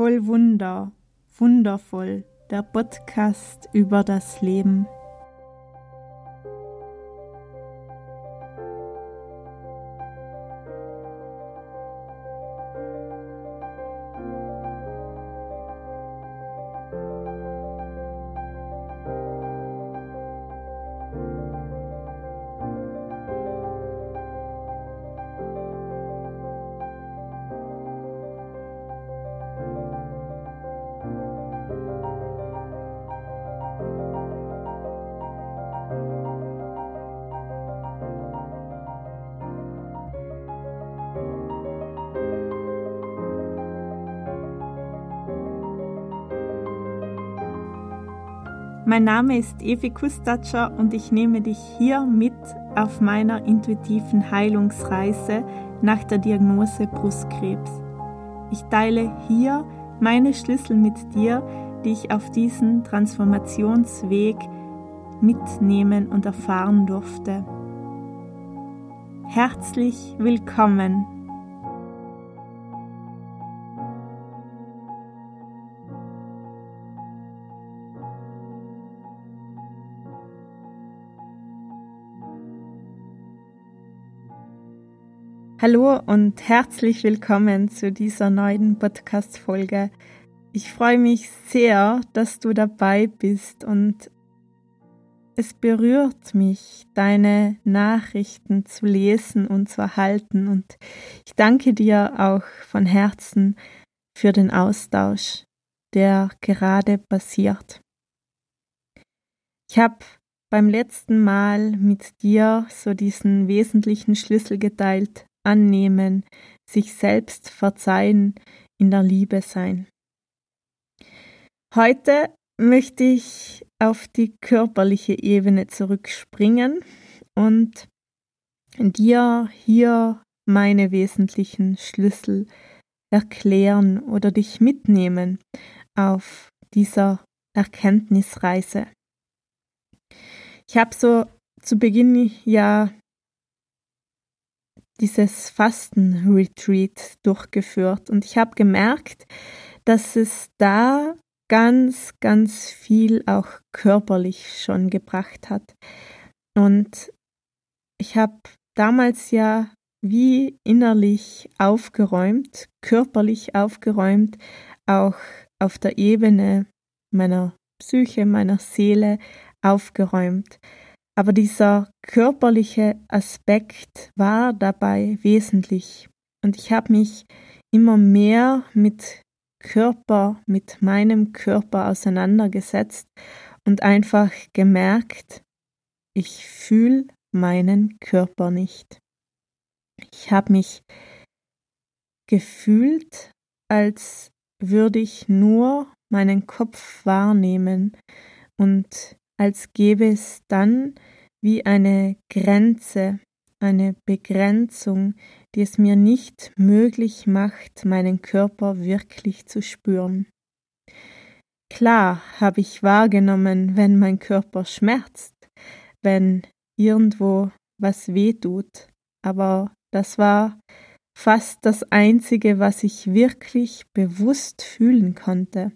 Voll Wunder, wundervoll, der Podcast über das Leben. Mein Name ist Evi Kustatscher und ich nehme dich hier mit auf meiner intuitiven Heilungsreise nach der Diagnose Brustkrebs. Ich teile hier meine Schlüssel mit dir, die ich auf diesen Transformationsweg mitnehmen und erfahren durfte. Herzlich willkommen Hallo und herzlich willkommen zu dieser neuen Podcast-Folge. Ich freue mich sehr, dass du dabei bist und es berührt mich, deine Nachrichten zu lesen und zu erhalten und ich danke dir auch von Herzen für den Austausch, der gerade passiert. Ich habe beim letzten Mal mit dir so diesen wesentlichen Schlüssel geteilt, annehmen, sich selbst verzeihen, in der Liebe sein. Heute möchte ich auf die körperliche Ebene zurückspringen und dir hier meine wesentlichen Schlüssel erklären oder dich mitnehmen auf dieser Erkenntnisreise. Ich habe so zu Beginn ja dieses Fastenretreat durchgeführt und ich habe gemerkt, dass es da ganz, ganz viel auch körperlich schon gebracht hat. Und ich habe damals ja wie innerlich aufgeräumt, körperlich aufgeräumt, auch auf der Ebene meiner Psyche, meiner Seele aufgeräumt. Aber dieser körperliche Aspekt war dabei wesentlich. Und ich habe mich immer mehr mit Körper, mit meinem Körper auseinandergesetzt und einfach gemerkt, ich fühle meinen Körper nicht. Ich habe mich gefühlt, als würde ich nur meinen Kopf wahrnehmen und als gäbe es dann wie eine Grenze, eine Begrenzung, die es mir nicht möglich macht, meinen Körper wirklich zu spüren. Klar habe ich wahrgenommen, wenn mein Körper schmerzt, wenn irgendwo was weh tut, aber das war fast das Einzige, was ich wirklich bewusst fühlen konnte.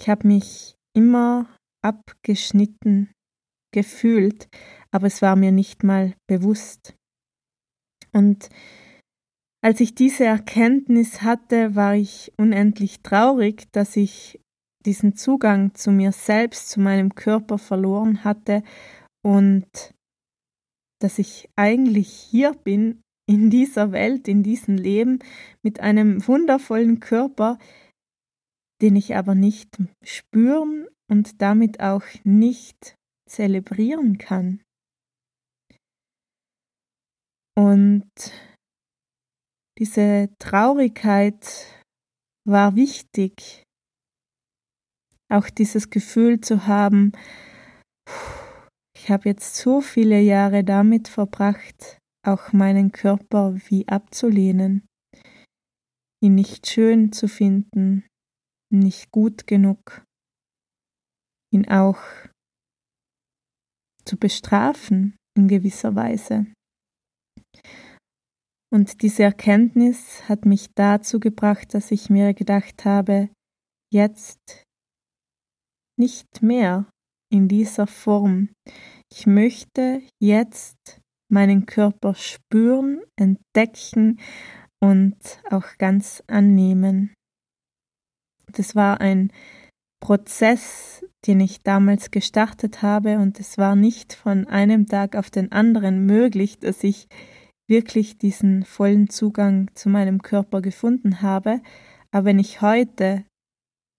Ich habe mich immer abgeschnitten gefühlt, aber es war mir nicht mal bewusst. Und als ich diese Erkenntnis hatte, war ich unendlich traurig, dass ich diesen Zugang zu mir selbst, zu meinem Körper verloren hatte und dass ich eigentlich hier bin, in dieser Welt, in diesem Leben, mit einem wundervollen Körper, den ich aber nicht spüren und damit auch nicht zelebrieren kann. Und diese Traurigkeit war wichtig, auch dieses Gefühl zu haben, ich habe jetzt so viele Jahre damit verbracht, auch meinen Körper wie abzulehnen, ihn nicht schön zu finden, nicht gut genug ihn auch zu bestrafen in gewisser Weise. Und diese Erkenntnis hat mich dazu gebracht, dass ich mir gedacht habe, jetzt nicht mehr in dieser Form. Ich möchte jetzt meinen Körper spüren, entdecken und auch ganz annehmen. Das war ein Prozess, den ich damals gestartet habe und es war nicht von einem Tag auf den anderen möglich, dass ich wirklich diesen vollen Zugang zu meinem Körper gefunden habe. Aber wenn ich heute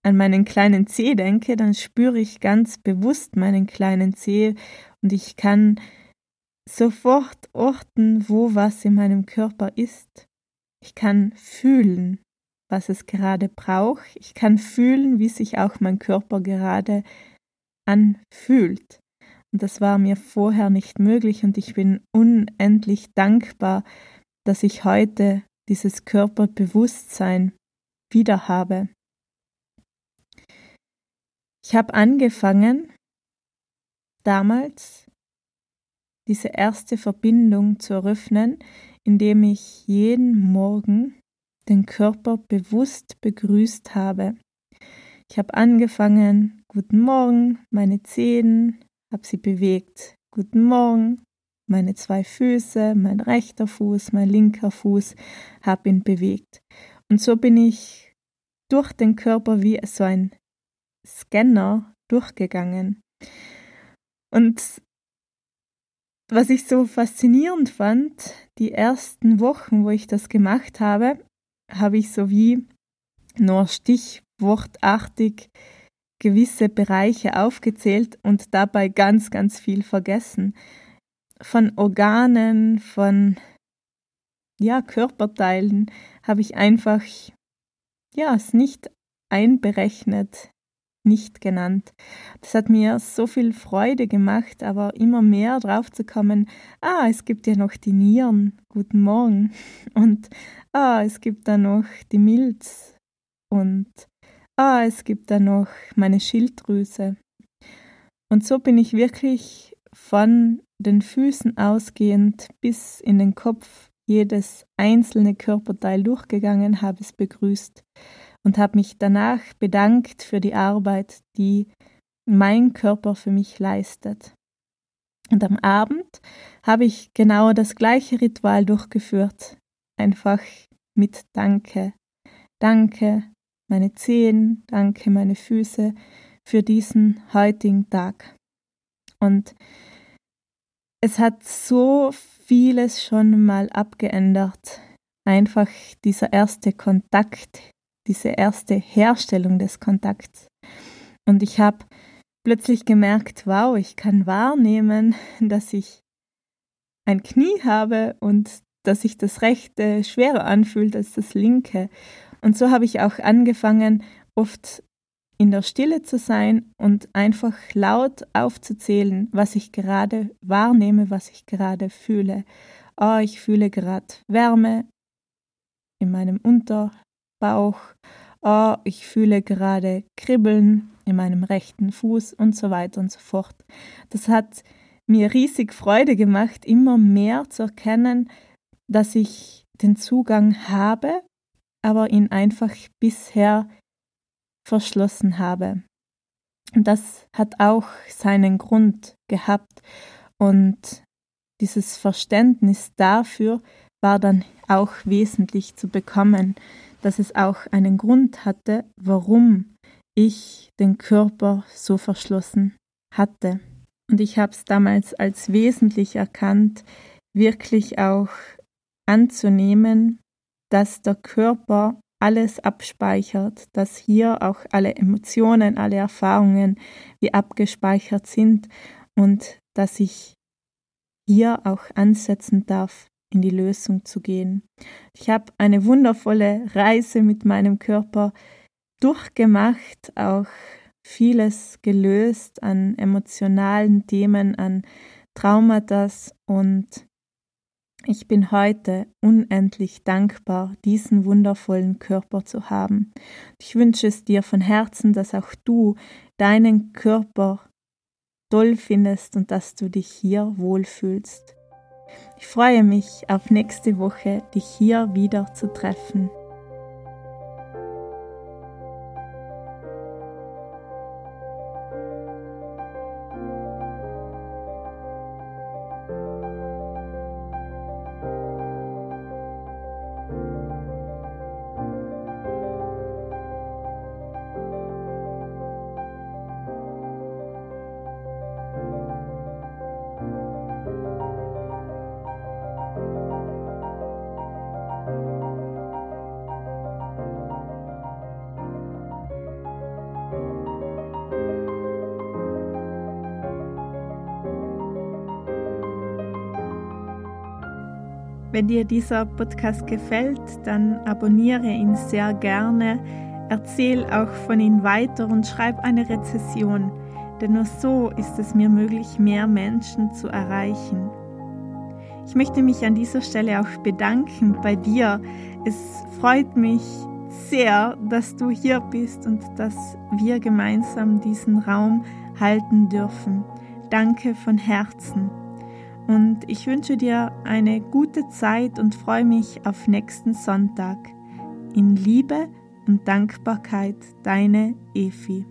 an meinen kleinen Zeh denke, dann spüre ich ganz bewusst meinen kleinen Zeh und ich kann sofort orten, wo was in meinem Körper ist. Ich kann fühlen, was es gerade braucht. Ich kann fühlen, wie sich auch mein Körper gerade anfühlt. Und das war mir vorher nicht möglich und ich bin unendlich dankbar, dass ich heute dieses Körperbewusstsein wieder habe. Ich habe angefangen, damals diese erste Verbindung zu eröffnen, indem ich jeden Morgen den Körper bewusst begrüßt habe. Ich habe angefangen, guten Morgen, meine Zehen, habe sie bewegt. Guten Morgen, meine zwei Füße, mein rechter Fuß, mein linker Fuß, habe ihn bewegt. Und so bin ich durch den Körper wie so ein Scanner durchgegangen. Und was ich so faszinierend fand, die ersten Wochen, wo ich das gemacht habe, habe ich so wie nur stichwortartig gewisse Bereiche aufgezählt und dabei ganz, ganz viel vergessen. Von Organen, von ja, Körperteilen habe ich einfach ja, es nicht einberechnet nicht genannt. Das hat mir so viel Freude gemacht, aber immer mehr drauf zu kommen, ah, es gibt ja noch die Nieren, guten Morgen. Und ah, es gibt da noch die Milz. Und ah, es gibt da noch meine Schilddrüse. Und so bin ich wirklich von den Füßen ausgehend bis in den Kopf jedes einzelne Körperteil durchgegangen, habe es begrüßt und habe mich danach bedankt für die Arbeit, die mein Körper für mich leistet. Und am Abend habe ich genau das gleiche Ritual durchgeführt, einfach mit Danke. Danke meine Zehen, danke meine Füße für diesen heutigen Tag. Und es hat so vieles schon mal abgeändert. Einfach dieser erste Kontakt diese erste Herstellung des Kontakts. Und ich habe plötzlich gemerkt, wow, ich kann wahrnehmen, dass ich ein Knie habe und dass sich das rechte schwerer anfühlt als das linke. Und so habe ich auch angefangen, oft in der Stille zu sein und einfach laut aufzuzählen, was ich gerade wahrnehme, was ich gerade fühle. Oh, ich fühle gerade Wärme in meinem Unter, Bauch, oh, ich fühle gerade Kribbeln in meinem rechten Fuß und so weiter und so fort. Das hat mir riesig Freude gemacht, immer mehr zu erkennen, dass ich den Zugang habe, aber ihn einfach bisher verschlossen habe. Und das hat auch seinen Grund gehabt und dieses Verständnis dafür war dann auch wesentlich zu bekommen, dass es auch einen Grund hatte, warum ich den Körper so verschlossen hatte. Und ich habe es damals als wesentlich erkannt, wirklich auch anzunehmen, dass der Körper alles abspeichert, dass hier auch alle Emotionen, alle Erfahrungen wie abgespeichert sind und dass ich hier auch ansetzen darf, in die Lösung zu gehen. Ich habe eine wundervolle Reise mit meinem Körper durchgemacht, auch vieles gelöst an emotionalen Themen, an Traumata und ich bin heute unendlich dankbar, diesen wundervollen Körper zu haben. Ich wünsche es dir von Herzen, dass auch du deinen Körper toll findest und dass du dich hier wohlfühlst. Ich freue mich auf nächste Woche, dich hier wieder zu treffen. Wenn dir dieser Podcast gefällt, dann abonniere ihn sehr gerne, erzähl auch von ihm weiter und schreib eine Rezession, denn nur so ist es mir möglich, mehr Menschen zu erreichen. Ich möchte mich an dieser Stelle auch bedanken bei dir. Es freut mich sehr, dass du hier bist und dass wir gemeinsam diesen Raum halten dürfen. Danke von Herzen. Und ich wünsche dir eine gute Zeit und freue mich auf nächsten Sonntag. In Liebe und Dankbarkeit, deine Efi.